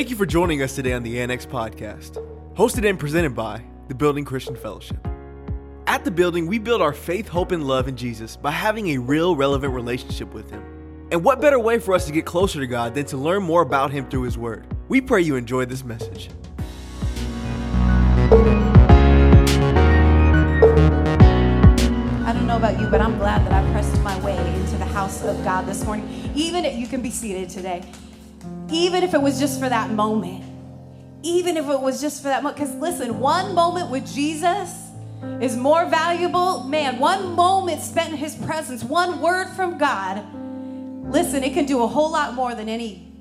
Thank you for joining us today on the Annex Podcast, hosted and presented by the Building Christian Fellowship. At the building, we build our faith, hope, and love in Jesus by having a real, relevant relationship with Him. And what better way for us to get closer to God than to learn more about Him through His Word? We pray you enjoy this message. I don't know about you, but I'm glad that I pressed my way into the house of God this morning. Even if you can be seated today, even if it was just for that moment, even if it was just for that moment. Because listen, one moment with Jesus is more valuable. Man, one moment spent in his presence, one word from God. Listen, it can do a whole lot more than any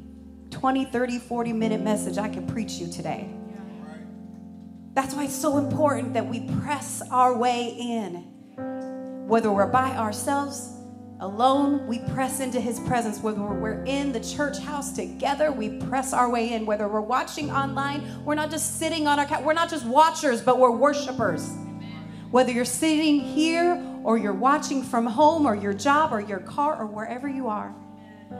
20, 30, 40 minute message I can preach you today. That's why it's so important that we press our way in. Whether we're by ourselves, alone, we press into his presence. Whether we're in the church house together, we press our way in. Whether we're watching online, we're not just sitting on our couch, we're not just watchers, but we're worshipers. Whether you're sitting here or you're watching from home or your job or your car or wherever you are,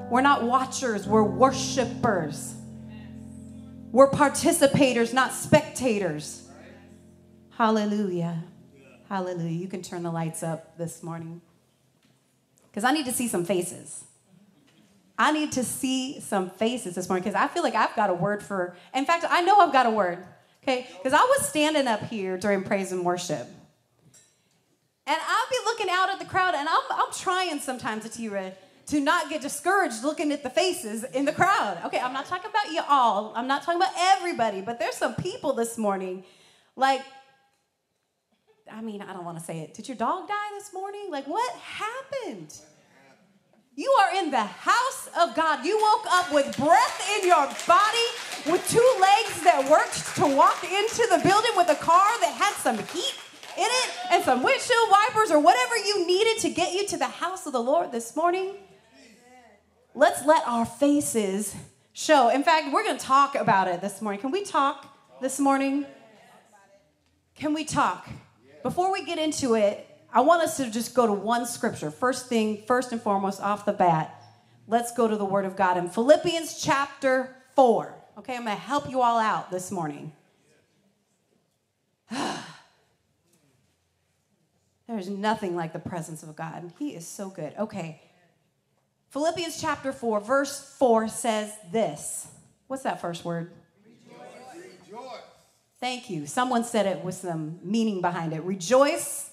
we're not watchers, we're worshipers. We're participators, not spectators. Hallelujah. Hallelujah. You can turn the lights up this morning. Because I need to see some faces. I need to see some faces this morning because I feel like I've got a word for, in fact, I know I've got a word, okay? Because I was standing up here during praise and worship. And I'll be looking out at the crowd, and I'm, I'm trying sometimes, Atira, to not get discouraged looking at the faces in the crowd. Okay, I'm not talking about you all, I'm not talking about everybody, but there's some people this morning, like, I mean, I don't want to say it. Did your dog die this morning? Like, what happened? You are in the house of God. You woke up with breath in your body, with two legs that worked to walk into the building with a car that had some heat in it and some windshield wipers or whatever you needed to get you to the house of the Lord this morning. Let's let our faces show. In fact, we're going to talk about it this morning. Can we talk this morning? Can we talk? Before we get into it, I want us to just go to one scripture. First thing, first and foremost, off the bat, let's go to the Word of God in Philippians chapter 4. Okay, I'm going to help you all out this morning. There's nothing like the presence of God. And He is so good. Okay. Philippians chapter 4, verse 4 says this. What's that first word? Thank you. Someone said it with some meaning behind it. Rejoice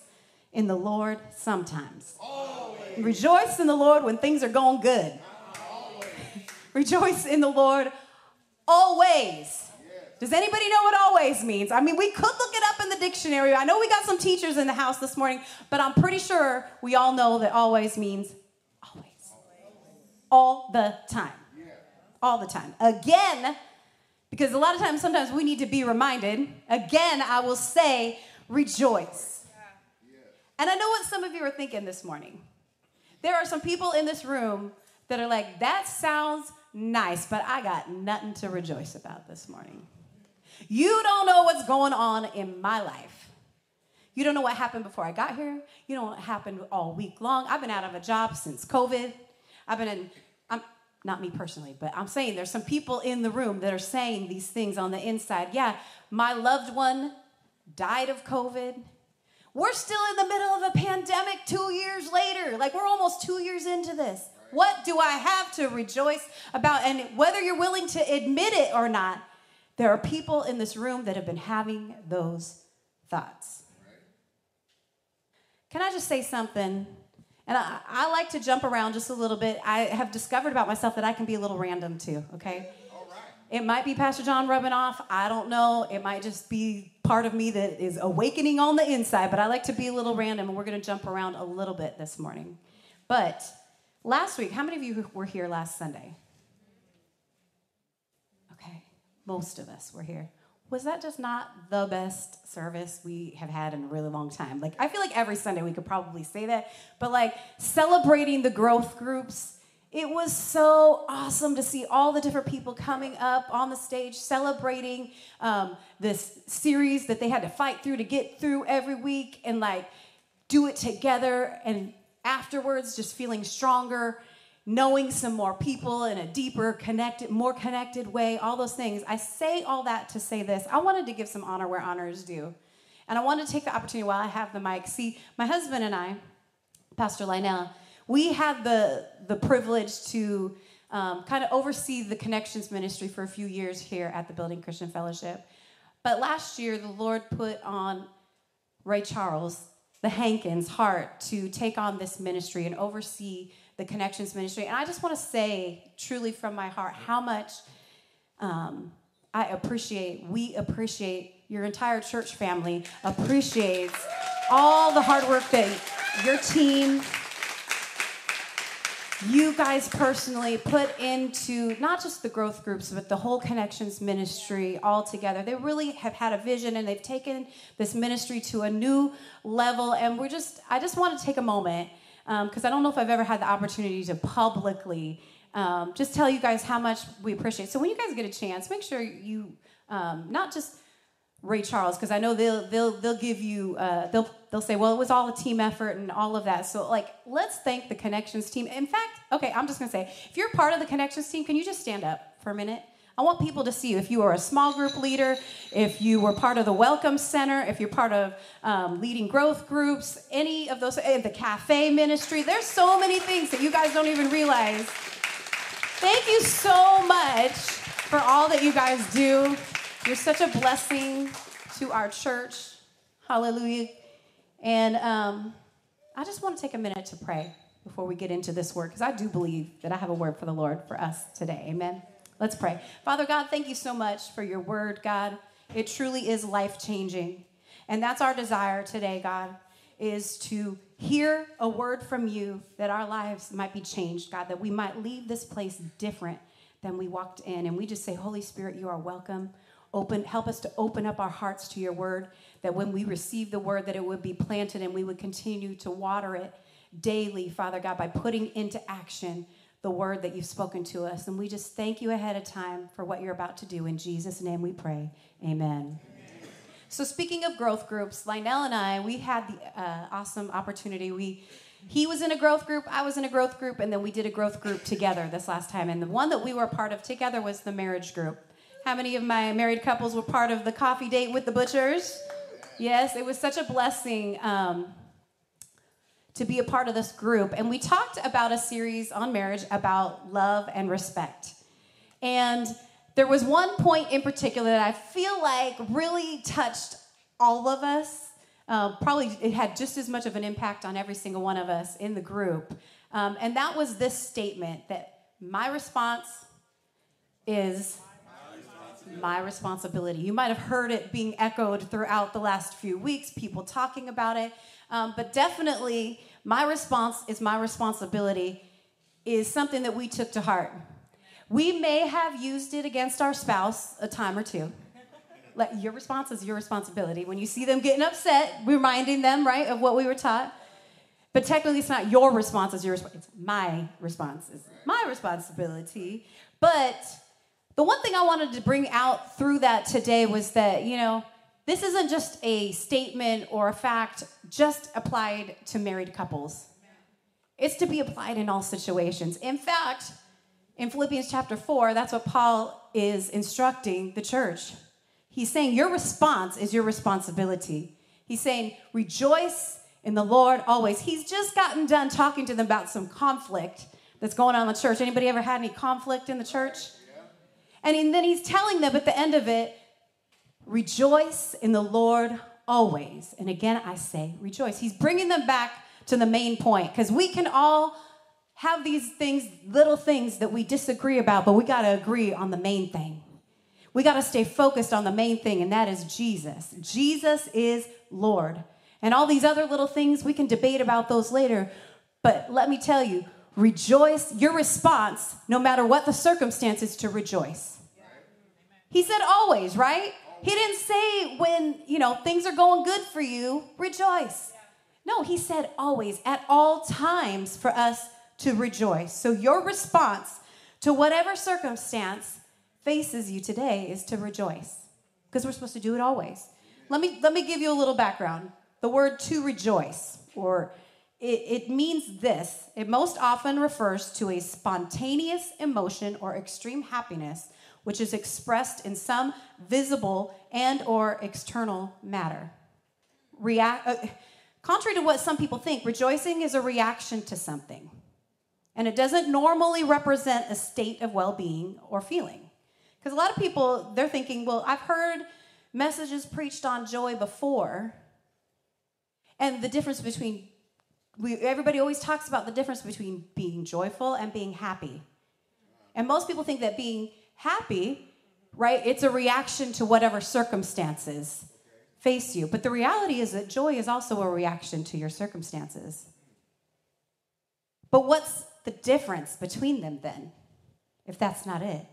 in the Lord sometimes. Always. Rejoice in the Lord when things are going good. Rejoice in the Lord always. Does anybody know what always means? I mean, we could look it up in the dictionary. I know we got some teachers in the house this morning, but I'm pretty sure we all know that always means always. All the time. All the time. Again, because a lot of times, sometimes we need to be reminded. Again, I will say, rejoice. And I know what some of you are thinking this morning. There are some people in this room that are like, that sounds nice, but I got nothing to rejoice about this morning. You don't know what's going on in my life. You don't know what happened before I got here. You don't know what happened all week long. I've been out of a job since COVID. I've been in not me personally, but I'm saying there's some people in the room that are saying these things on the inside. Yeah, my loved one died of COVID. We're still in the middle of a pandemic two years later. Like we're almost two years into this. What do I have to rejoice about? And whether you're willing to admit it or not, there are people in this room that have been having those thoughts. Can I just say something and I, I, like to jump around just a little bit. I have discovered about myself that I can be a little random too, okay? It might be Pastor John rubbing off. I don't know. It might just be part of me that is awakening on the inside, but I like to be a little random, and we're going to jump around a little bit this morning. But last week, how many of you were here last Sunday? Okay, most of us were here was that just not the best service we have had in a really long time? Like, I feel like every Sunday we could probably say that, but like celebrating the growth groups, it was so awesome to see all the different people coming up on the stage celebrating um, this series that they had to fight through to get through every week and like do it together and afterwards just feeling stronger knowing some more people in a deeper, connected, more connected way, all those things. I say all that to say this. I wanted to give some honor where honor is due. And I want to take the opportunity while I have the mic. See, my husband and I, Pastor Lionel, we had the, the privilege to um, kind of oversee the connections ministry for a few years here at the Building Christian Fellowship. But last year, the Lord put on Ray Charles, the Hankins, heart to take on this ministry and oversee the connections ministry. And I just want to say, truly from my heart, how much um, I appreciate, we appreciate, your entire church family appreciates all the hard work that your team, you guys personally put into not just the growth groups, but the whole connections ministry all together. They really have had a vision and they've taken this ministry to a new level. And we're just, I just want to take a moment because um, I don't know if I've ever had the opportunity to publicly um, just tell you guys how much we appreciate. So when you guys get a chance, make sure you um, not just Ray Charles because I know they'll they'll they'll give you uh, they'll they'll say well it was all a team effort and all of that. So like let's thank the connections team. In fact, okay, I'm just gonna say if you're part of the connections team, can you just stand up for a minute? I want people to see you. If you are a small group leader, if you were part of the Welcome Center, if you're part of um, leading growth groups, any of those, the cafe ministry, there's so many things that you guys don't even realize. Thank you so much for all that you guys do. You're such a blessing to our church. Hallelujah. And um, I just want to take a minute to pray before we get into this word because I do believe that I have a word for the Lord for us today. Amen. Let's pray. Father God, thank you so much for your word, God. It truly is life changing. And that's our desire today, God, is to hear a word from you that our lives might be changed, God, that we might leave this place different than we walked in. And we just say, Holy Spirit, you are welcome. Open, help us to open up our hearts to your word, that when we receive the word, that it would be planted and we would continue to water it daily, Father God, by putting into action the word that you've spoken to us. And we just thank you ahead of time for what you're about to do. In Jesus' name we pray. Amen. Amen. So, speaking of growth groups, Lionel and I, we had the uh, awesome opportunity. We he was in a growth group, I was in a growth group, and then we did a growth group together this last time. And the one that we were part of together was the marriage group. How many of my married couples were part of the coffee date with the butchers? Yes, it was such a blessing. Um, to be a part of this group. And we talked about a series on marriage about love and respect. And there was one point in particular that I feel like really touched all of us. Uh, probably it had just as much of an impact on every single one of us in the group. Um, and that was this statement that my response is my responsibility. You might have heard it being echoed throughout the last few weeks, people talking about it. Um, but definitely, my response is my responsibility is something that we took to heart. We may have used it against our spouse a time or two. Like your response is your responsibility. When you see them getting upset, reminding them, right, of what we were taught. But technically, it's not your response, it's your response. It's my response, it's my responsibility. But the one thing I wanted to bring out through that today was that, you know, this isn't just a statement or a fact just applied to married couples. It's to be applied in all situations. In fact, in Philippians chapter 4, that's what Paul is instructing the church. He's saying your response is your responsibility. He's saying, rejoice in the Lord always. He's just gotten done talking to them about some conflict that's going on in the church. Anybody ever had any conflict in the church? And then he's telling them at the end of it, Rejoice in the Lord always. And again, I say rejoice. He's bringing them back to the main point because we can all have these things, little things that we disagree about, but we got to agree on the main thing. We got to stay focused on the main thing, and that is Jesus. Jesus is Lord. And all these other little things, we can debate about those later. But let me tell you, rejoice, your response, no matter what the circumstances, to rejoice. He said always, right? He didn't say when, you know, things are going good for you, rejoice. No, he said always, at all times for us to rejoice. So your response to whatever circumstance faces you today is to rejoice. Because we're supposed to do it always. Let me let me give you a little background. The word to rejoice or it, it means this it most often refers to a spontaneous emotion or extreme happiness which is expressed in some visible and or external matter React, uh, contrary to what some people think rejoicing is a reaction to something and it doesn't normally represent a state of well-being or feeling because a lot of people they're thinking well i've heard messages preached on joy before and the difference between we, everybody always talks about the difference between being joyful and being happy. And most people think that being happy, right, it's a reaction to whatever circumstances face you. But the reality is that joy is also a reaction to your circumstances. But what's the difference between them then, if that's not it?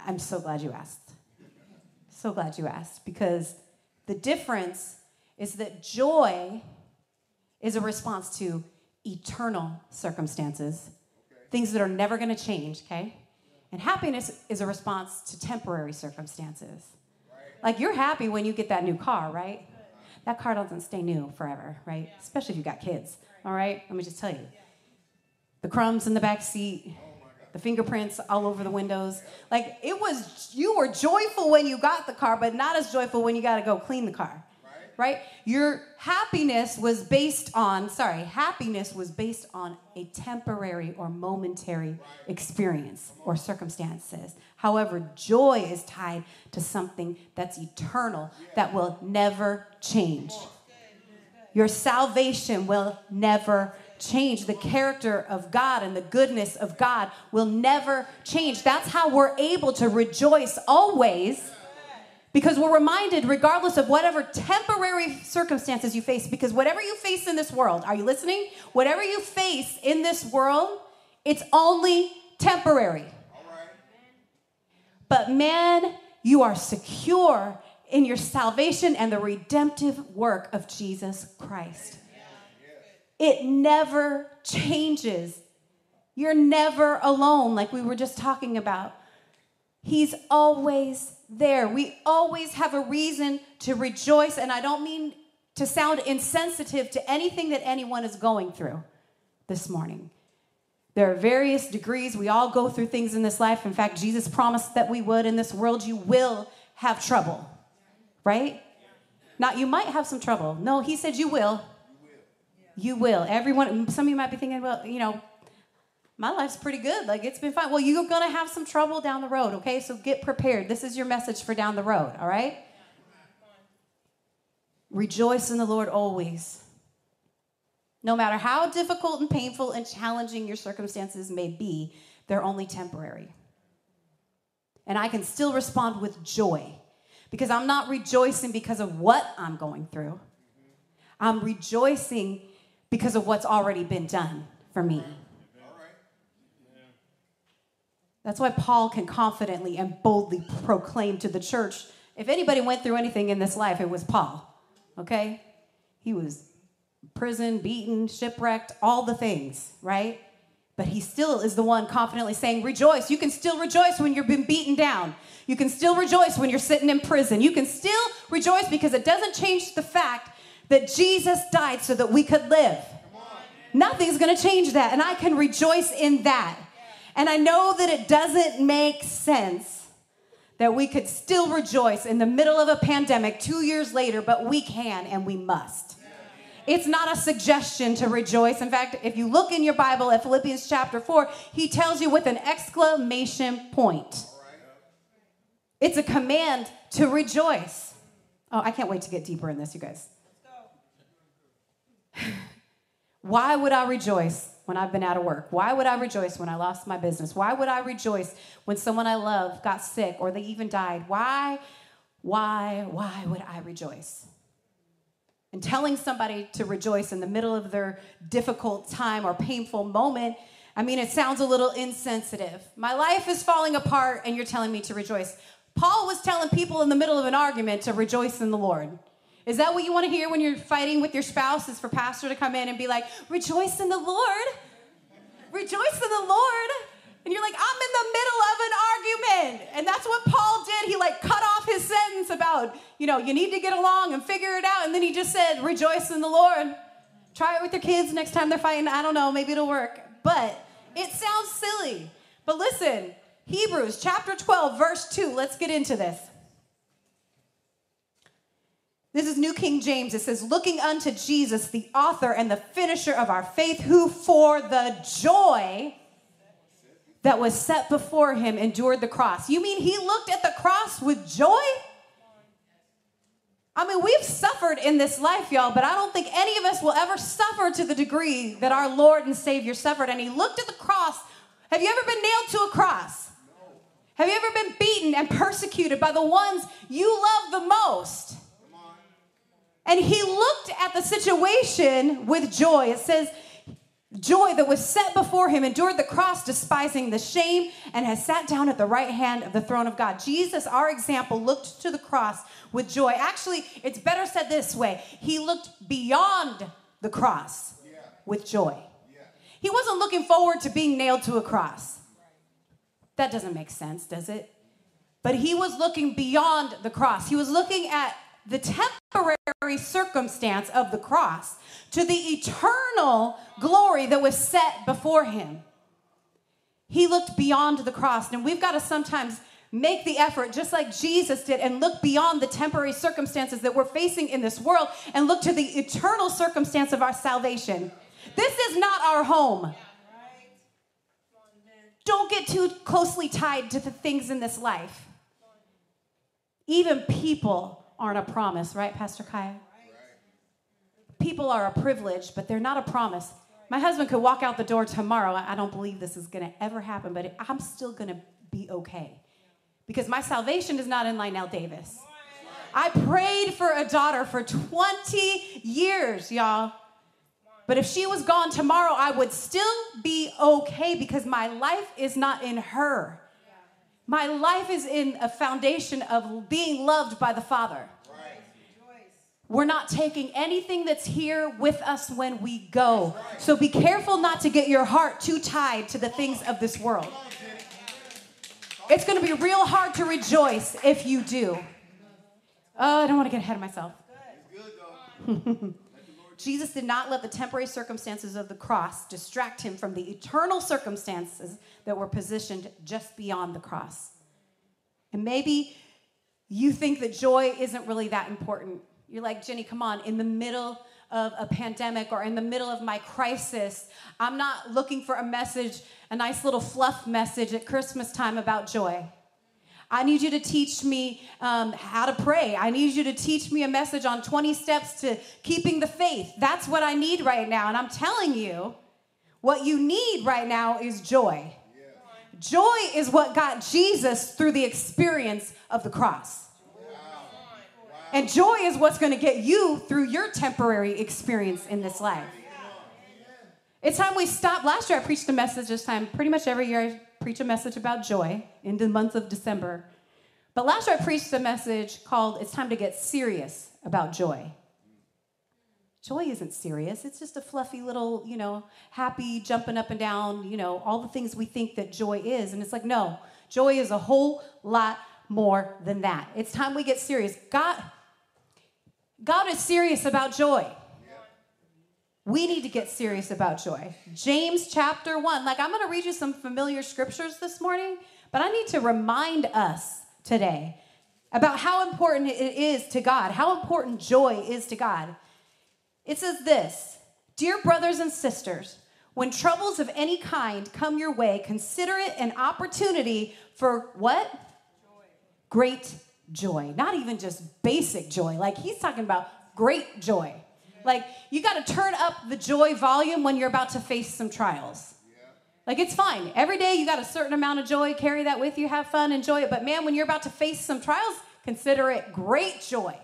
I'm so glad you asked. So glad you asked because the difference is that joy is a response to eternal circumstances, okay. things that are never going to change, okay? And happiness is a response to temporary circumstances. Like you're happy when you get that new car, right? That car doesn't stay new forever, right? Especially if you got kids. All right? Let me just tell you. The crumbs in the back seat, the fingerprints all over the windows. Like it was you were joyful when you got the car, but not as joyful when you got to go clean the car right? Your happiness was based on, sorry, happiness was based on a temporary or momentary experience or circumstances. However, joy is tied to something that's eternal, that will never change. Your salvation will never change. The character of God and the goodness of God will never change. That's how we're able to rejoice always because we're reminded, regardless of whatever temporary circumstances you face, because whatever you face in this world, are you listening? Whatever you face in this world, it's only temporary. But man, you are secure in your salvation and the redemptive work of Jesus Christ. It never changes. You're never alone, like we were just talking about. He's always there. We always have a reason to rejoice, and I don't mean to sound insensitive to anything that anyone is going through this morning. There are various degrees. We all go through things in this life. In fact, Jesus promised that we would. In this world, you will have trouble, right? Not you might have some trouble. No, he said you will. You will. Everyone, some of you might be thinking, well, you know, my life's pretty good. Like it's been fine. Well, you're going to have some trouble down the road, okay? So get prepared. This is your message for down the road, all right? Rejoice in the Lord always. No matter how difficult and painful and challenging your circumstances may be, they're only temporary. And I can still respond with joy because I'm not rejoicing because of what I'm going through. I'm rejoicing because of what's already been done for me. That's why Paul can confidently and boldly proclaim to the church if anybody went through anything in this life, it was Paul. Okay? He was prison, beaten, shipwrecked, all the things, right? But he still is the one confidently saying, Rejoice. You can still rejoice when you've been beaten down. You can still rejoice when you're sitting in prison. You can still rejoice because it doesn't change the fact that Jesus died so that we could live. Nothing's gonna change that. And I can rejoice in that. And I know that it doesn't make sense that we could still rejoice in the middle of a pandemic two years later, but we can and we must. It's not a suggestion to rejoice. In fact, if you look in your Bible at Philippians chapter 4, he tells you with an exclamation point. It's a command to rejoice. Oh, I can't wait to get deeper in this, you guys. Why would I rejoice? When I've been out of work? Why would I rejoice when I lost my business? Why would I rejoice when someone I love got sick or they even died? Why, why, why would I rejoice? And telling somebody to rejoice in the middle of their difficult time or painful moment, I mean, it sounds a little insensitive. My life is falling apart and you're telling me to rejoice. Paul was telling people in the middle of an argument to rejoice in the Lord. Is that what you want to hear when you're fighting with your spouse? Is for pastor to come in and be like, rejoice in the Lord. Rejoice in the Lord. And you're like, I'm in the middle of an argument. And that's what Paul did. He like cut off his sentence about, you know, you need to get along and figure it out. And then he just said, rejoice in the Lord. Try it with your kids next time they're fighting. I don't know, maybe it'll work. But it sounds silly. But listen, Hebrews chapter 12, verse 2. Let's get into this. This is New King James. It says, Looking unto Jesus, the author and the finisher of our faith, who for the joy that was set before him endured the cross. You mean he looked at the cross with joy? I mean, we've suffered in this life, y'all, but I don't think any of us will ever suffer to the degree that our Lord and Savior suffered. And he looked at the cross. Have you ever been nailed to a cross? Have you ever been beaten and persecuted by the ones you love the most? And he looked at the situation with joy. It says, joy that was set before him, endured the cross, despising the shame, and has sat down at the right hand of the throne of God. Jesus, our example, looked to the cross with joy. Actually, it's better said this way He looked beyond the cross yeah. with joy. Yeah. He wasn't looking forward to being nailed to a cross. That doesn't make sense, does it? But he was looking beyond the cross. He was looking at the temporary circumstance of the cross to the eternal glory that was set before him. He looked beyond the cross. And we've got to sometimes make the effort, just like Jesus did, and look beyond the temporary circumstances that we're facing in this world and look to the eternal circumstance of our salvation. This is not our home. Don't get too closely tied to the things in this life. Even people aren't a promise, right, Pastor Kaya? People are a privilege, but they're not a promise. My husband could walk out the door tomorrow. I don't believe this is going to ever happen, but I'm still going to be okay because my salvation is not in Lionel Davis. I prayed for a daughter for 20 years, y'all. But if she was gone tomorrow, I would still be okay because my life is not in her. My life is in a foundation of being loved by the Father. We're not taking anything that's here with us when we go. So be careful not to get your heart too tied to the things of this world. It's going to be real hard to rejoice if you do. Oh, I don't want to get ahead of myself. Jesus did not let the temporary circumstances of the cross distract him from the eternal circumstances that were positioned just beyond the cross. And maybe you think that joy isn't really that important. You're like, Ginny, come on, in the middle of a pandemic or in the middle of my crisis, I'm not looking for a message, a nice little fluff message at Christmas time about joy. I need you to teach me um, how to pray. I need you to teach me a message on 20 steps to keeping the faith. That's what I need right now. And I'm telling you, what you need right now is joy. Joy is what got Jesus through the experience of the cross. And joy is what's going to get you through your temporary experience in this life. It's time we stop. Last year I preached a message this time. Pretty much every year preach a message about joy in the month of December. But last year I preached a message called It's Time to Get Serious About Joy. Joy isn't serious. It's just a fluffy little, you know, happy, jumping up and down, you know, all the things we think that joy is. And it's like, no, joy is a whole lot more than that. It's time we get serious. God, God is serious about joy. We need to get serious about joy. James chapter 1. Like, I'm going to read you some familiar scriptures this morning, but I need to remind us today about how important it is to God, how important joy is to God. It says this Dear brothers and sisters, when troubles of any kind come your way, consider it an opportunity for what? Joy. Great joy, not even just basic joy. Like he's talking about great joy. Like you got to turn up the joy volume when you're about to face some trials. Like it's fine. Every day you got a certain amount of joy, carry that with you, have fun, enjoy it. But man, when you're about to face some trials, consider it great joy.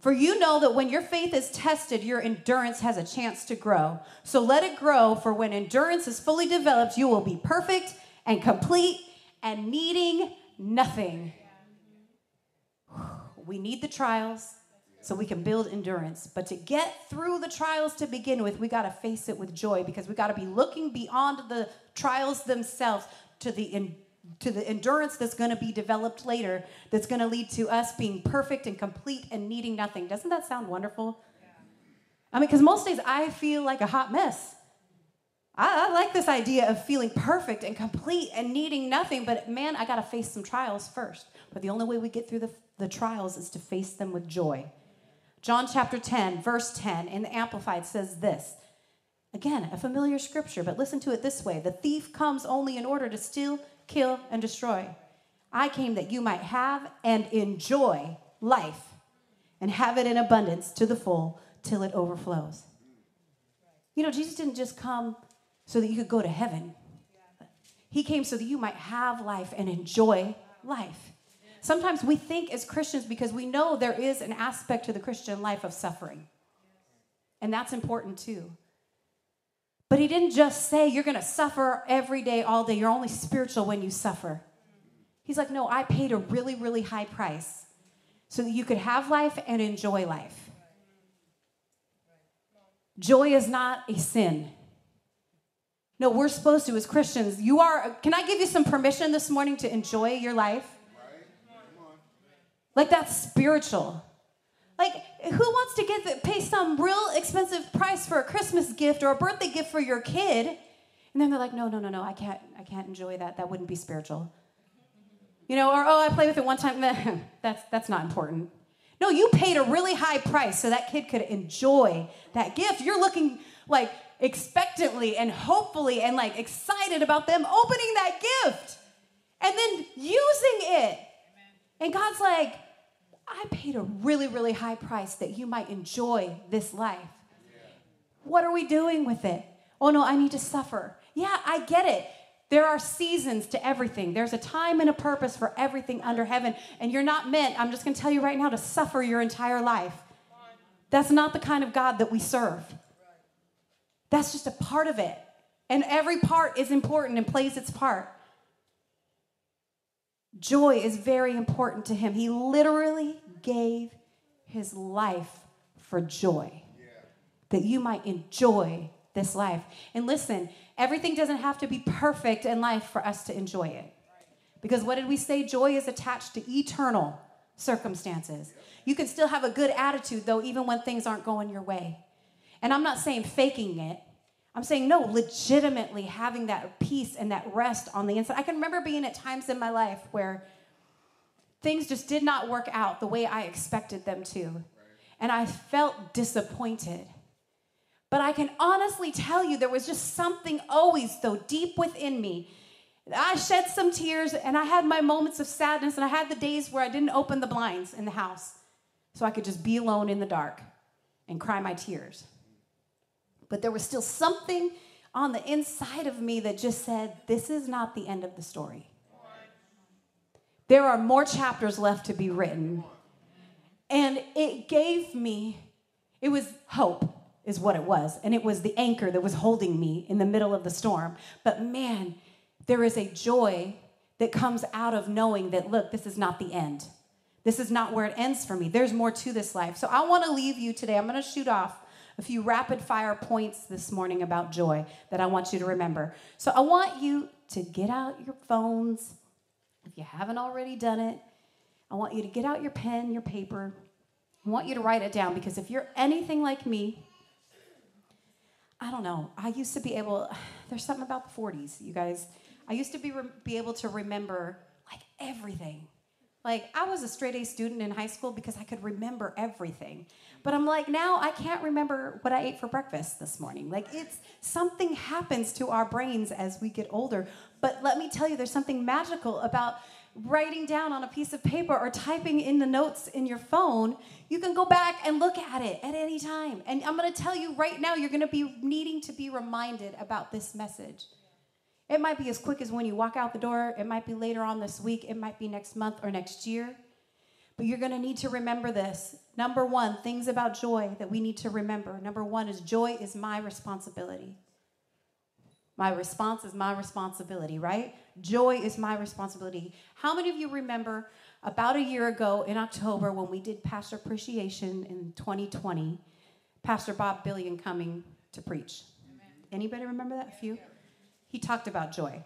For you know that when your faith is tested, your endurance has a chance to grow. So let it grow, for when endurance is fully developed, you will be perfect and complete and needing nothing. We need the trials so we can build endurance. But to get through the trials to begin with, we got to face it with joy because we got to be looking beyond the trials themselves to the in, to the endurance that's going to be developed later that's going to lead to us being perfect and complete and needing nothing. Doesn't that sound wonderful? I mean, because most days I feel like a hot mess. I, I, like this idea of feeling perfect and complete and needing nothing, but man, I got to face some trials first. But the only way we get through the, the trials is to face them with joy. John chapter 10, verse 10 in the Amplified says this. Again, a familiar scripture, but listen to it this way The thief comes only in order to steal, kill, and destroy. I came that you might have and enjoy life and have it in abundance to the full till it overflows. You know, Jesus didn't just come so that you could go to heaven, He came so that you might have life and enjoy life. Sometimes we think as Christians because we know there is an aspect to the Christian life of suffering, and that's important too. But he didn't just say you're going to suffer every day, all day. You're only spiritual when you suffer. He's like, no, I paid a really, really high price so that you could have life and enjoy life. Joy is not a sin. No, we're supposed to as Christians. You are, can I give you some permission this morning to enjoy your life? Like that's spiritual. Like, who wants to get pay some real expensive price for a Christmas gift or a birthday gift for your kid? And then they're like, no, no, no, no, I can't, I can't enjoy that. That wouldn't be spiritual. You know, or oh, I played with it one time. that's that's not important. No, you paid a really high price so that kid could enjoy that gift. You're looking like expectantly and hopefully and like excited about them opening that gift and then using it. And God's like, I paid a really, really high price that you might enjoy this life. What are we doing with it? Oh no, I need to suffer. Yeah, I get it. There are seasons to everything. There's a time and a purpose for everything under heaven. And you're not meant, I'm just going to tell you right now, to suffer your entire life. That's not the kind of God that we serve. That's just a part of it. And every part is important and plays its part. Joy is very important to him. He literally gave his life for joy, yeah. that you might enjoy this life. And listen, everything doesn't have to be perfect in life for us to enjoy it. Because what did we say? Joy is attached to eternal circumstances. You can still have a good attitude, though, even when things aren't going your way. And I'm not saying faking it. I'm saying, no, legitimately having that peace and that rest on the inside. I can remember being at times in my life where things just did not work out the way I expected them to. And I felt disappointed. But I can honestly tell you, there was just something always, though, deep within me. I shed some tears and I had my moments of sadness, and I had the days where I didn't open the blinds in the house so I could just be alone in the dark and cry my tears. But there was still something on the inside of me that just said, This is not the end of the story. There are more chapters left to be written. And it gave me, it was hope is what it was. And it was the anchor that was holding me in the middle of the storm. But man, there is a joy that comes out of knowing that, look, this is not the end. This is not where it ends for me. There's more to this life. So I want to leave you today. I'm going to shoot off a few rapid fire points this morning about joy that I want you to remember. So I want you to get out your phones. If you haven't already done it, I want you to get out your pen, your paper. I want you to write it down because if you're anything like me, I don't know. I used to be able, there's something about the 40s, you guys. I used to be, be able to remember like everything. Like, I was a straight A student in high school because I could remember everything. But I'm like, now I can't remember what I ate for breakfast this morning. Like, it's something happens to our brains as we get older. But let me tell you, there's something magical about writing down on a piece of paper or typing in the notes in your phone, you can go back and look at it at any time. And I'm going to tell you right now, you're going to be needing to be reminded about this message. It might be as quick as when you walk out the door, it might be later on this week, it might be next month or next year. But you're going to need to remember this. Number one, things about joy that we need to remember. Number one is joy is my responsibility. My response is my responsibility, right? Joy is my responsibility. How many of you remember about a year ago in October when we did Pastor Appreciation in 2020, Pastor Bob Billion coming to preach? Anybody remember that? A few? He talked about joy.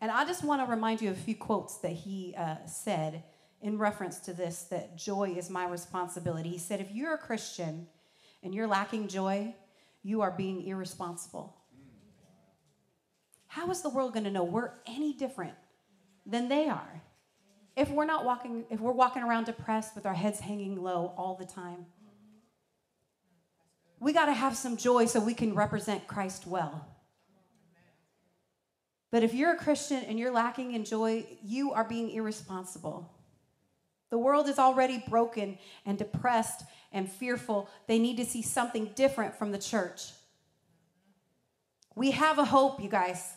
And I just want to remind you of a few quotes that he uh, said in reference to this that joy is my responsibility. He said, If you're a Christian and you're lacking joy, you are being irresponsible. How is the world going to know we're any different than they are? If we're not walking, if we're walking around depressed with our heads hanging low all the time, we got to have some joy so we can represent Christ well. But if you're a Christian and you're lacking in joy, you are being irresponsible. The world is already broken and depressed and fearful. They need to see something different from the church. We have a hope, you guys.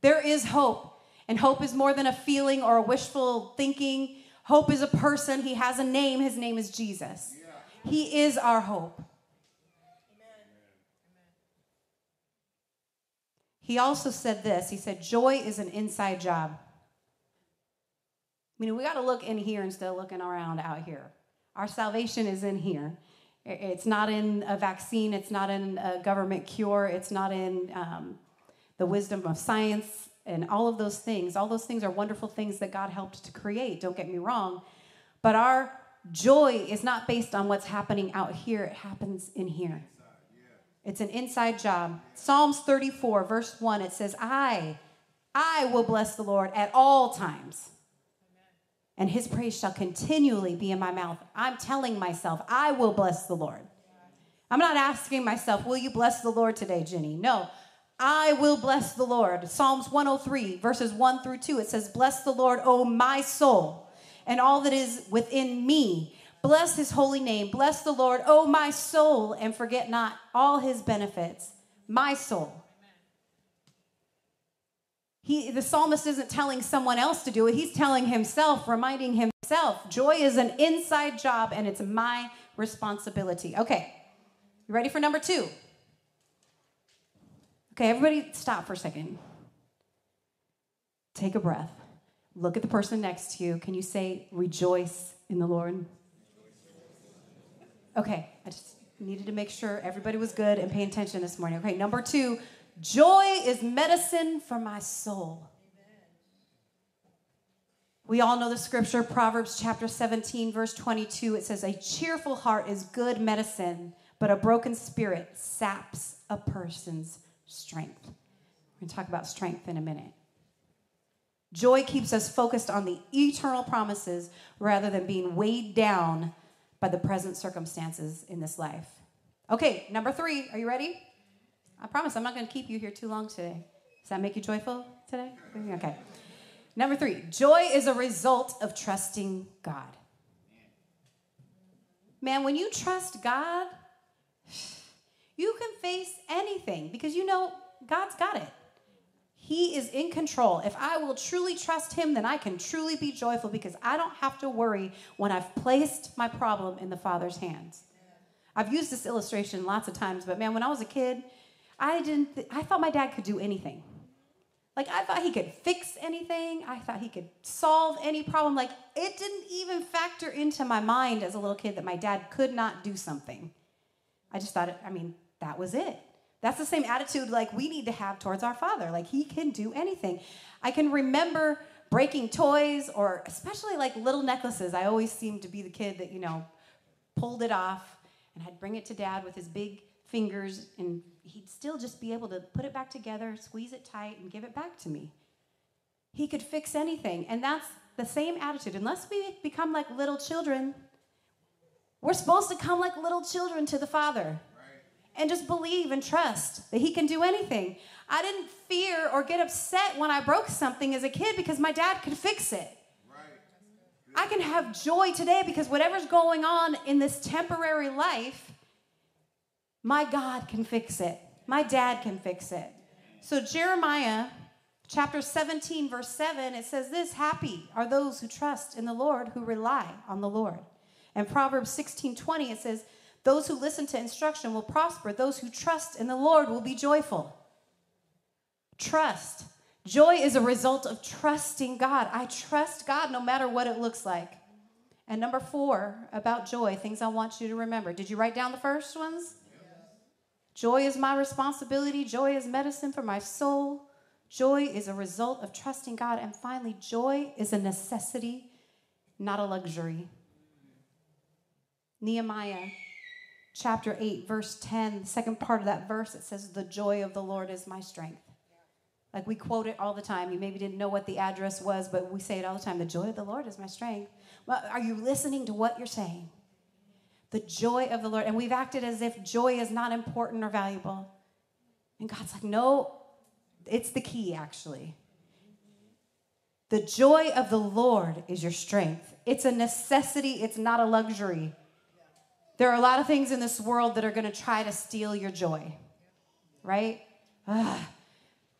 There is hope. And hope is more than a feeling or a wishful thinking. Hope is a person. He has a name. His name is Jesus. He is our hope. He also said this He said, Joy is an inside job. I mean, we got to look in here instead of looking around out here. Our salvation is in here. It's not in a vaccine, it's not in a government cure, it's not in um, the wisdom of science and all of those things. All those things are wonderful things that God helped to create, don't get me wrong. But our joy is not based on what's happening out here, it happens in here. It's an inside job. Psalms 34, verse 1, it says, I, I will bless the Lord at all times, and his praise shall continually be in my mouth. I'm telling myself, I will bless the Lord. I'm not asking myself, Will you bless the Lord today, Ginny? No, I will bless the Lord. Psalms 103, verses 1 through 2, it says, Bless the Lord, O my soul, and all that is within me. Bless his holy name. Bless the Lord, O my soul, and forget not all his benefits. My soul. He, the psalmist isn't telling someone else to do it, he's telling himself, reminding himself. Joy is an inside job, and it's my responsibility. Okay, you ready for number two? Okay, everybody stop for a second. Take a breath. Look at the person next to you. Can you say, rejoice in the Lord? Okay, I just needed to make sure everybody was good and paying attention this morning. Okay, number two, joy is medicine for my soul. We all know the scripture, Proverbs chapter 17, verse 22. It says, A cheerful heart is good medicine, but a broken spirit saps a person's strength. We're going to talk about strength in a minute. Joy keeps us focused on the eternal promises rather than being weighed down by the present circumstances in this life. Okay, number three, are you ready? I promise I'm not going to keep you here too long today. Does that make you joyful today? Okay. Number three, joy is a result of trusting God. Man, when you trust God, you can face anything because you know God's got it. He is in control. If I will truly trust Him, then I can truly be joyful because I don't have to worry when I've placed my problem in the Father's hands. I've used this illustration lots of times, but man, when I was a kid, I didn't. Th- I thought my dad could do anything. Like I thought he could fix anything. I thought he could solve any problem. Like it didn't even factor into my mind as a little kid that my dad could not do something. I just thought, it, I mean, that was it. That's the same attitude like we need to have towards our father. Like he can do anything. I can remember breaking toys or especially like little necklaces. I always seemed to be the kid that, you know, pulled it off and I'd bring it to dad with his big fingers and he'd still just be able to put it back together, squeeze it tight and give it back to me. He could fix anything. And that's the same attitude. Unless we become like little children, we're supposed to come like little children to the Father and just believe and trust that He can do anything. I didn't fear or get upset when I broke something as a kid because my dad could fix it. I can have joy today because whatever's going on in this temporary life, my God can fix it. My dad can fix it. So, Jeremiah chapter 17, verse 7, it says this Happy are those who trust in the Lord, who rely on the Lord. And Proverbs 16, 20, it says, those who listen to instruction will prosper. Those who trust in the Lord will be joyful. Trust. Joy is a result of trusting God. I trust God no matter what it looks like. And number four, about joy, things I want you to remember. Did you write down the first ones? Joy is my responsibility. Joy is medicine for my soul. Joy is a result of trusting God. And finally, joy is a necessity, not a luxury. Nehemiah chapter 8, verse 10, the second part of that verse, it says, The joy of the Lord is my strength. Like we quote it all the time. You maybe didn't know what the address was, but we say it all the time. The joy of the Lord is my strength. Well, are you listening to what you're saying? The joy of the Lord. And we've acted as if joy is not important or valuable. And God's like, no, it's the key, actually. The joy of the Lord is your strength. It's a necessity, it's not a luxury. There are a lot of things in this world that are going to try to steal your joy, right? Ugh.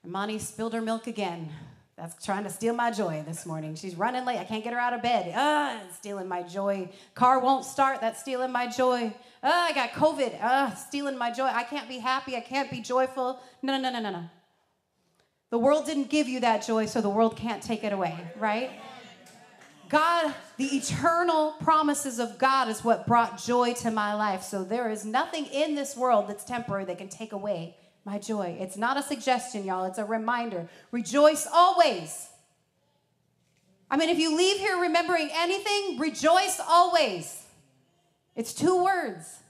Imani spilled her milk again. That's trying to steal my joy this morning. She's running late. I can't get her out of bed. Ah, stealing my joy. Car won't start. That's stealing my joy. Ah, I got COVID. Ah, stealing my joy. I can't be happy. I can't be joyful. No, no, no, no, no. The world didn't give you that joy, so the world can't take it away, right? God, the eternal promises of God is what brought joy to my life. So there is nothing in this world that's temporary that can take away my joy. It's not a suggestion, y'all, it's a reminder. Rejoice always. I mean, if you leave here remembering anything, rejoice always. It's two words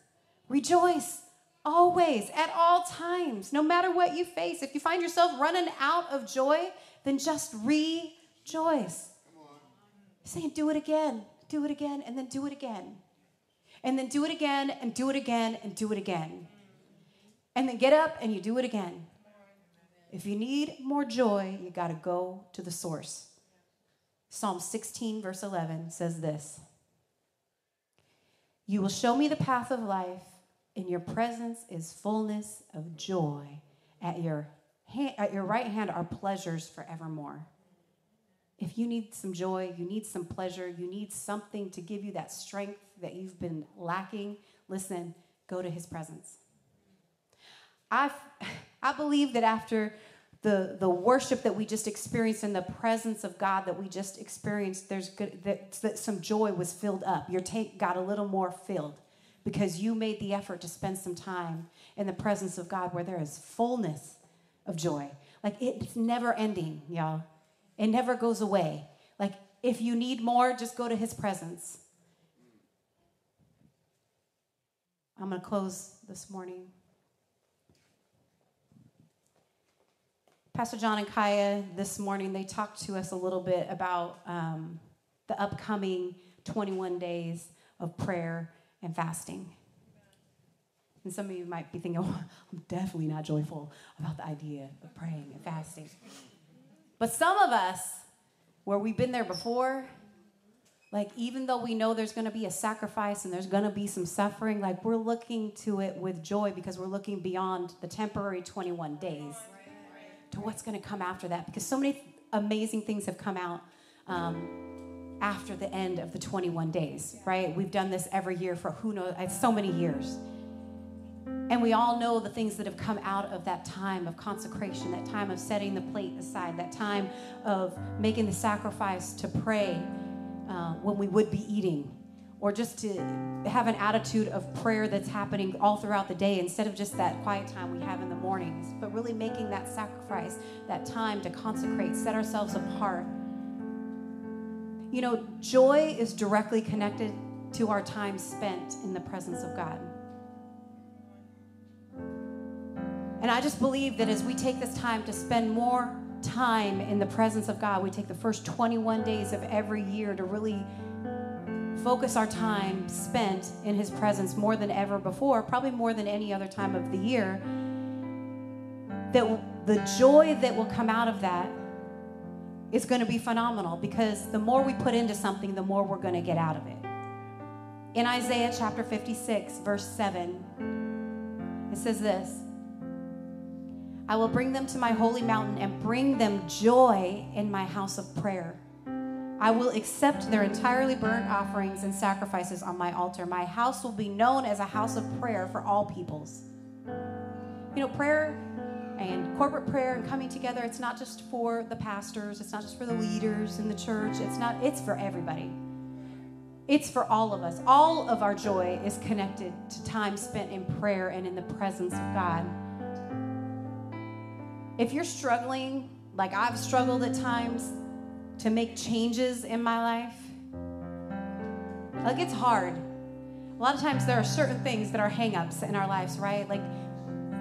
rejoice always, at all times, no matter what you face. If you find yourself running out of joy, then just rejoice. Saying, do it again, do it again, and then do it again. And then do it again, and do it again, and do it again. And then get up and you do it again. If you need more joy, you got to go to the source. Psalm 16, verse 11 says this You will show me the path of life. In your presence is fullness of joy. At your, hand, at your right hand are pleasures forevermore. If you need some joy, you need some pleasure, you need something to give you that strength that you've been lacking, listen, go to his presence. I, I believe that after the, the worship that we just experienced in the presence of God that we just experienced, there's good, that, that some joy was filled up. Your tank got a little more filled because you made the effort to spend some time in the presence of God where there is fullness of joy. Like it's never ending, y'all. It never goes away. Like if you need more, just go to his presence. I'm going to close this morning. Pastor John and Kaya this morning, they talked to us a little bit about um, the upcoming 21 days of prayer and fasting. And some of you might be thinking, oh, I'm definitely not joyful about the idea of praying and fasting. But some of us, where we've been there before, like even though we know there's going to be a sacrifice and there's going to be some suffering, like we're looking to it with joy because we're looking beyond the temporary 21 days to what's going to come after that. Because so many amazing things have come out. Um, after the end of the 21 days, right? We've done this every year for who knows, so many years. And we all know the things that have come out of that time of consecration, that time of setting the plate aside, that time of making the sacrifice to pray uh, when we would be eating, or just to have an attitude of prayer that's happening all throughout the day instead of just that quiet time we have in the mornings, but really making that sacrifice, that time to consecrate, set ourselves apart you know, joy is directly connected to our time spent in the presence of God. And I just believe that as we take this time to spend more time in the presence of God, we take the first 21 days of every year to really focus our time spent in His presence more than ever before, probably more than any other time of the year. That the joy that will come out of that is going to be phenomenal because the more we put into something, the more we're going to get out of it. In Isaiah chapter 56, verse 7, it says this I will bring them to my holy mountain and bring them joy in my house of prayer. I will accept their entirely burnt offerings and sacrifices on my altar. My house will be known as a house of prayer for all peoples. You know, prayer and corporate prayer and coming together it's not just for the pastors it's not just for the leaders in the church it's not it's for everybody it's for all of us all of our joy is connected to time spent in prayer and in the presence of god if you're struggling like i've struggled at times to make changes in my life like it's hard A lot of times there are certain things that are hangups in our lives, right? Like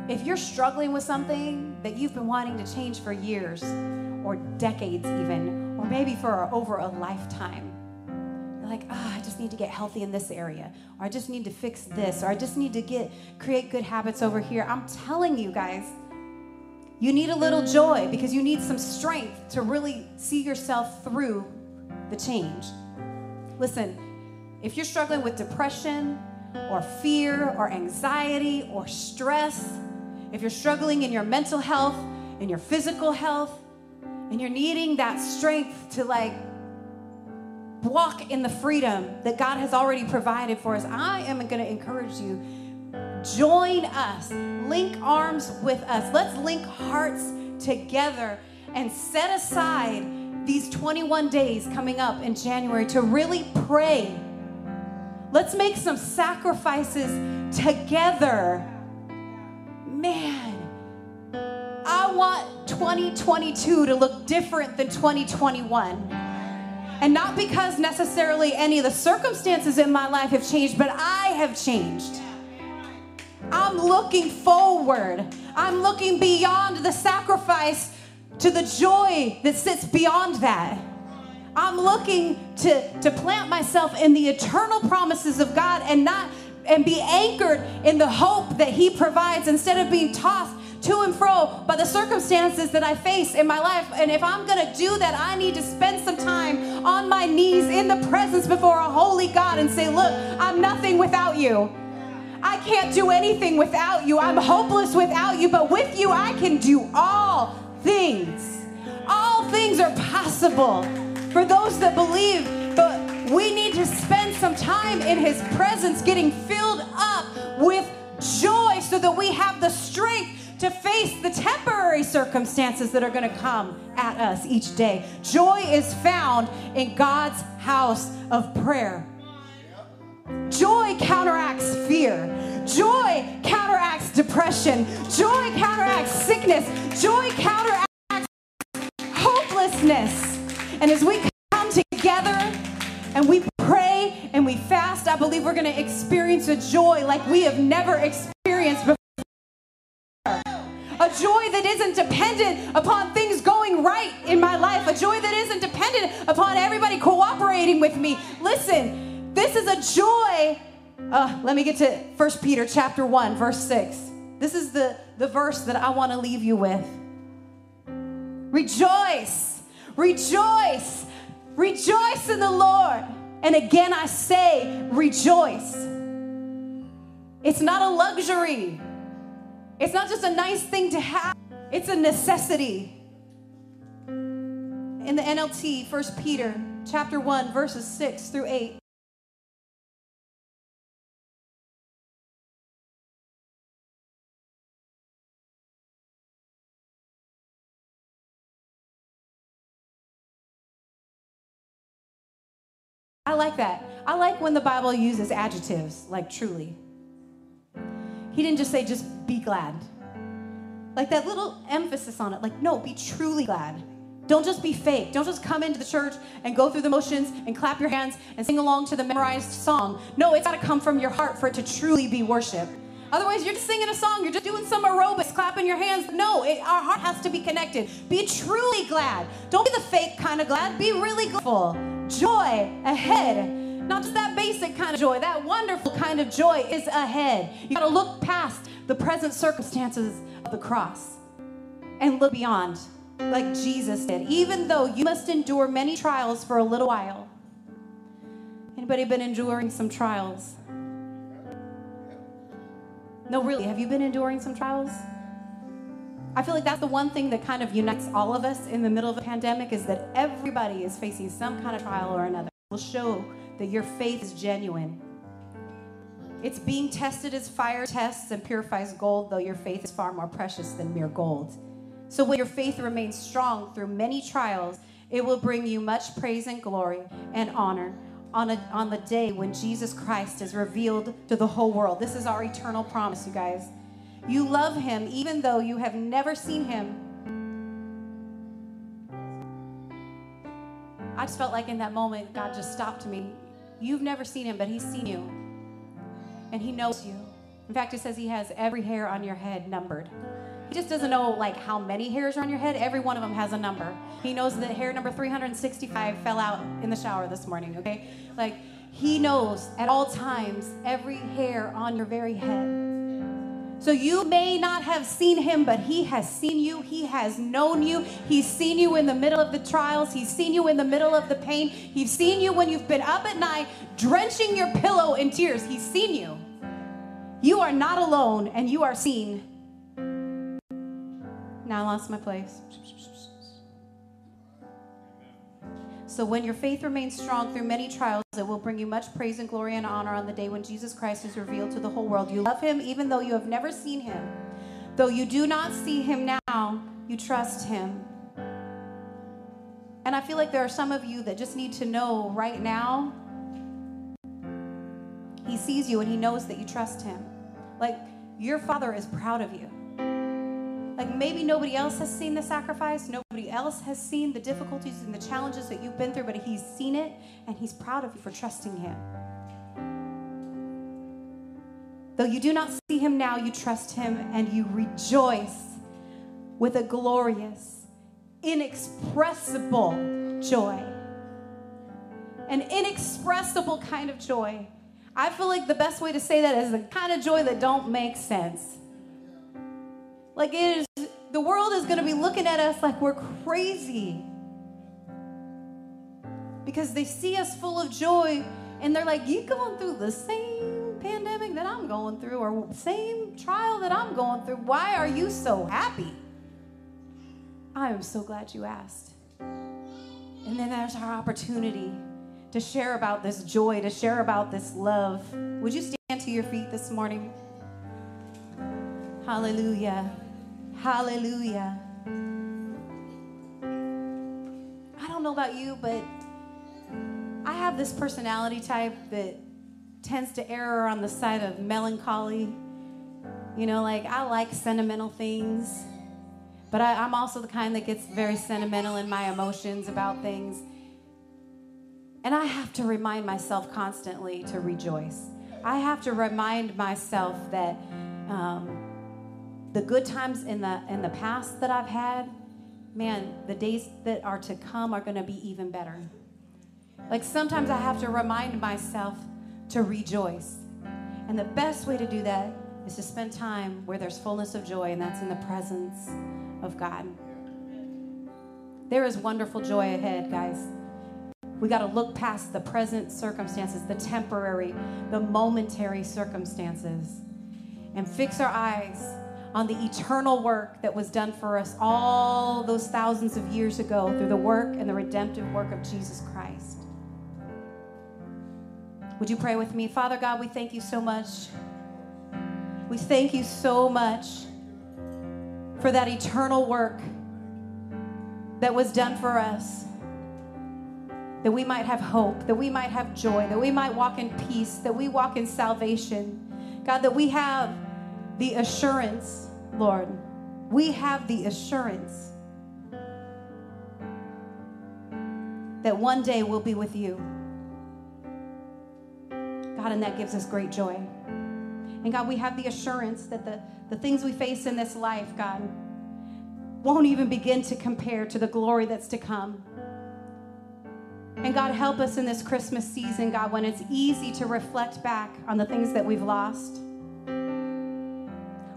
if you're struggling with something that you've been wanting to change for years or decades, even, or maybe for over a lifetime, you're like, ah, oh, I just need to get healthy in this area, or I just need to fix this, or I just need to get create good habits over here. I'm telling you guys, you need a little joy because you need some strength to really see yourself through the change. Listen, if you're struggling with depression or fear or anxiety or stress, if you're struggling in your mental health, in your physical health, and you're needing that strength to like walk in the freedom that God has already provided for us, I am going to encourage you. Join us, link arms with us. Let's link hearts together and set aside these 21 days coming up in January to really pray. Let's make some sacrifices together man, I want 2022 to look different than 2021. And not because necessarily any of the circumstances in my life have changed, but I have changed. I'm looking forward. I'm looking beyond the sacrifice to the joy that sits beyond that. I'm looking to, to plant myself in the eternal promises of God and not and be anchored in the hope that He provides instead of being tossed to and fro by the circumstances that I face in my life. And if I'm going to do that, I need to spend some time on my knees in the presence before a holy God and say, Look, I'm nothing without you. I can't do anything without you. I'm hopeless without you, but with you, I can do all things. All things are possible for those that believe. But we need to spend some time in His presence getting filled up with joy so that we have the strength to face the temporary circumstances that are going to come at us each day. Joy is found in God's house of prayer. Joy counteracts fear. Joy counteracts depression. Joy counteracts sickness. Joy counteracts hopelessness. And as we come together and we pray and we fast, I believe we're going to experience a joy like we have never experienced before. A joy that isn't dependent upon things going right in my life. A joy that isn't dependent upon everybody cooperating with me. Listen, this is a joy. Uh, let me get to 1 Peter chapter 1, verse 6. This is the, the verse that I want to leave you with. Rejoice, rejoice Rejoice in the Lord. And again, I say, rejoice. It's not a luxury, it's not just a nice thing to have, it's a necessity. In the NLT, 1 Peter chapter 1, verses 6 through 8. Like that. I like when the Bible uses adjectives, like truly. He didn't just say, just be glad. Like that little emphasis on it, like, no, be truly glad. Don't just be fake. Don't just come into the church and go through the motions and clap your hands and sing along to the memorized song. No, it's got to come from your heart for it to truly be worship. Otherwise, you're just singing a song, you're just doing some aerobics, clapping your hands. No, it, our heart has to be connected. Be truly glad. Don't be the fake kind of glad, be really grateful joy ahead. Not just that basic kind of joy, that wonderful kind of joy is ahead. You gotta look past the present circumstances of the cross and look beyond, like Jesus did. Even though you must endure many trials for a little while. Anybody been enduring some trials? No, really. Have you been enduring some trials? I feel like that's the one thing that kind of unites all of us in the middle of a pandemic is that everybody is facing some kind of trial or another. Will show that your faith is genuine. It's being tested as fire tests and purifies gold, though your faith is far more precious than mere gold. So when your faith remains strong through many trials, it will bring you much praise and glory and honor on, a, on the day when Jesus Christ is revealed to the whole world. This is our eternal promise, you guys. You love him even though you have never seen him. I just felt like in that moment, God just stopped me. You've never seen him, but he's seen you. and He knows you. In fact, it says He has every hair on your head numbered. He just doesn't know like how many hairs are on your head. Every one of them has a number. He knows that hair number 365 fell out in the shower this morning, okay? Like he knows at all times every hair on your very head. So you may not have seen him, but he has seen you. He has known you. He's seen you in the middle of the trials. He's seen you in the middle of the pain. He's seen you when you've been up at night drenching your pillow in tears. He's seen you. You are not alone and you are seen. Now I lost my place. So when your faith remains strong through many trials, it will bring you much praise and glory and honor on the day when Jesus Christ is revealed to the whole world. You love him even though you have never seen him. Though you do not see him now, you trust him. And I feel like there are some of you that just need to know right now he sees you and he knows that you trust him. Like your father is proud of you. Like maybe nobody else has seen the sacrifice, nobody else has seen the difficulties and the challenges that you've been through, but he's seen it and he's proud of you for trusting him. Though you do not see him now, you trust him and you rejoice with a glorious, inexpressible joy. An inexpressible kind of joy. I feel like the best way to say that is the kind of joy that don't make sense. Like it is, the world is going to be looking at us like we're crazy. Because they see us full of joy and they're like, you going through the same pandemic that I'm going through or same trial that I'm going through. Why are you so happy? I am so glad you asked. And then there's our opportunity to share about this joy, to share about this love. Would you stand to your feet this morning? Hallelujah. Hallelujah. I don't know about you, but I have this personality type that tends to err on the side of melancholy. You know, like I like sentimental things, but I, am also the kind that gets very sentimental in my emotions about things. And I have to remind myself constantly to rejoice. I have to remind myself that um, the good times in the in the past that I've had, man, the days that are to come are going to be even better. Like sometimes I have to remind myself to rejoice. And the best way to do that is to spend time where there's fullness of joy, and that's in the presence of God. There is wonderful joy ahead, guys. We got to look past the present circumstances, the temporary, the momentary circumstances, and fix our eyes on the eternal work that was done for us all those thousands of years ago through the work and the redemptive work of Jesus Christ. Would you pray with me? Father God, we thank you so much. We thank you so much for that eternal work that was done for us. That we might have hope, that we might have joy, that we might walk in peace, that we walk in salvation. God, that we have the assurance, Lord, we have the assurance that one day we'll be with you. God, and that gives us great joy. And God, we have the assurance that the, the things we face in this life, God, won't even begin to compare to the glory that's to come. And God, help us in this Christmas season, God, when it's easy to reflect back on the things that we've lost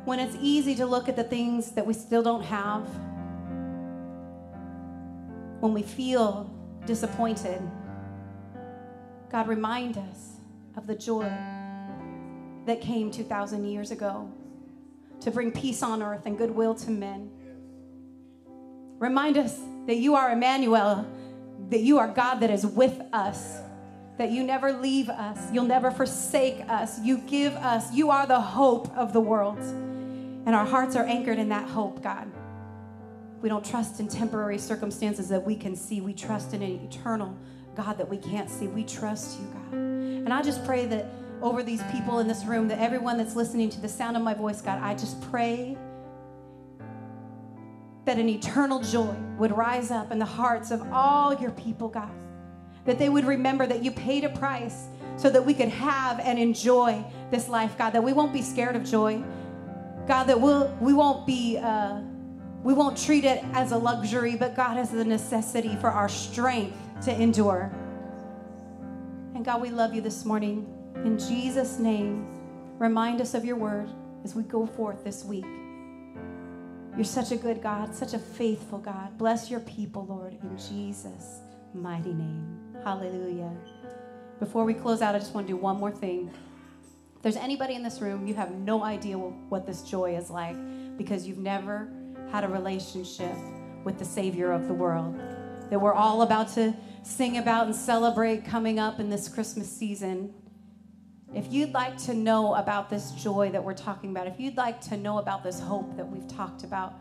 when it's easy to look at the things that we still don't have, when we feel disappointed, God, remind us of the joy that came 2,000 years ago to bring peace on earth and goodwill to men. Remind us that you are Emmanuel, that you are God that is with us, that you never leave us, you'll never forsake us, you give us, you are the hope of the world. And our hearts are anchored in that hope, God. We don't trust in temporary circumstances that we can see. We trust in an eternal God that we can't see. We trust you, God. And I just pray that over these people in this room, that everyone that's listening to the sound of my voice, God, I just pray that an eternal joy would rise up in the hearts of all your people, God. That they would remember that you paid a price so that we could have and enjoy this life, God, that we won't be scared of joy. God, that we'll, we won't be, uh, we won't treat it as a luxury, but God, as a necessity for our strength to endure. And God, we love you this morning. In Jesus' name, remind us of your word as we go forth this week. You're such a good God, such a faithful God. Bless your people, Lord, in Jesus' mighty name. Hallelujah. Before we close out, I just want to do one more thing. If there's anybody in this room, you have no idea what this joy is like because you've never had a relationship with the Savior of the world. That we're all about to sing about and celebrate coming up in this Christmas season. If you'd like to know about this joy that we're talking about, if you'd like to know about this hope that we've talked about,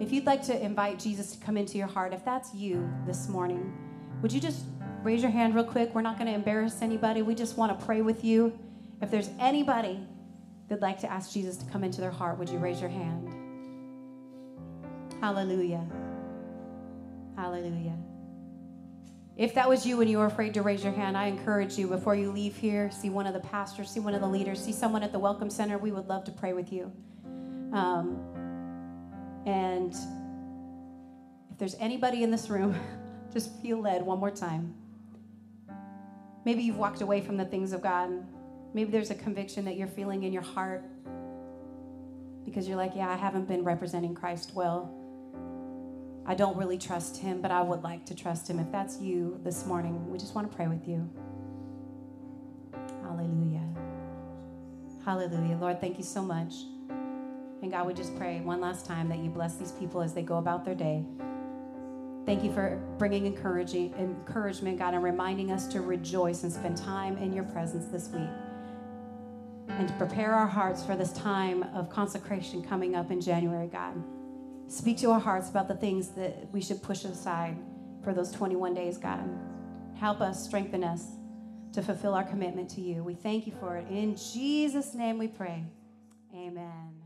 if you'd like to invite Jesus to come into your heart, if that's you this morning, would you just raise your hand real quick? We're not going to embarrass anybody. We just want to pray with you. If there's anybody that'd like to ask Jesus to come into their heart, would you raise your hand? Hallelujah. Hallelujah. If that was you and you were afraid to raise your hand, I encourage you before you leave here, see one of the pastors, see one of the leaders, see someone at the Welcome Center. We would love to pray with you. Um, and if there's anybody in this room, just feel led one more time. Maybe you've walked away from the things of God. Maybe there's a conviction that you're feeling in your heart because you're like, yeah, I haven't been representing Christ well. I don't really trust him, but I would like to trust him. If that's you this morning, we just want to pray with you. Hallelujah. Hallelujah. Lord, thank you so much. And God, we just pray one last time that you bless these people as they go about their day. Thank you for bringing encouraging encouragement, God, and reminding us to rejoice and spend time in your presence this week. And to prepare our hearts for this time of consecration coming up in January, God. Speak to our hearts about the things that we should push aside for those 21 days, God. Help us, strengthen us to fulfill our commitment to you. We thank you for it. In Jesus' name we pray. Amen.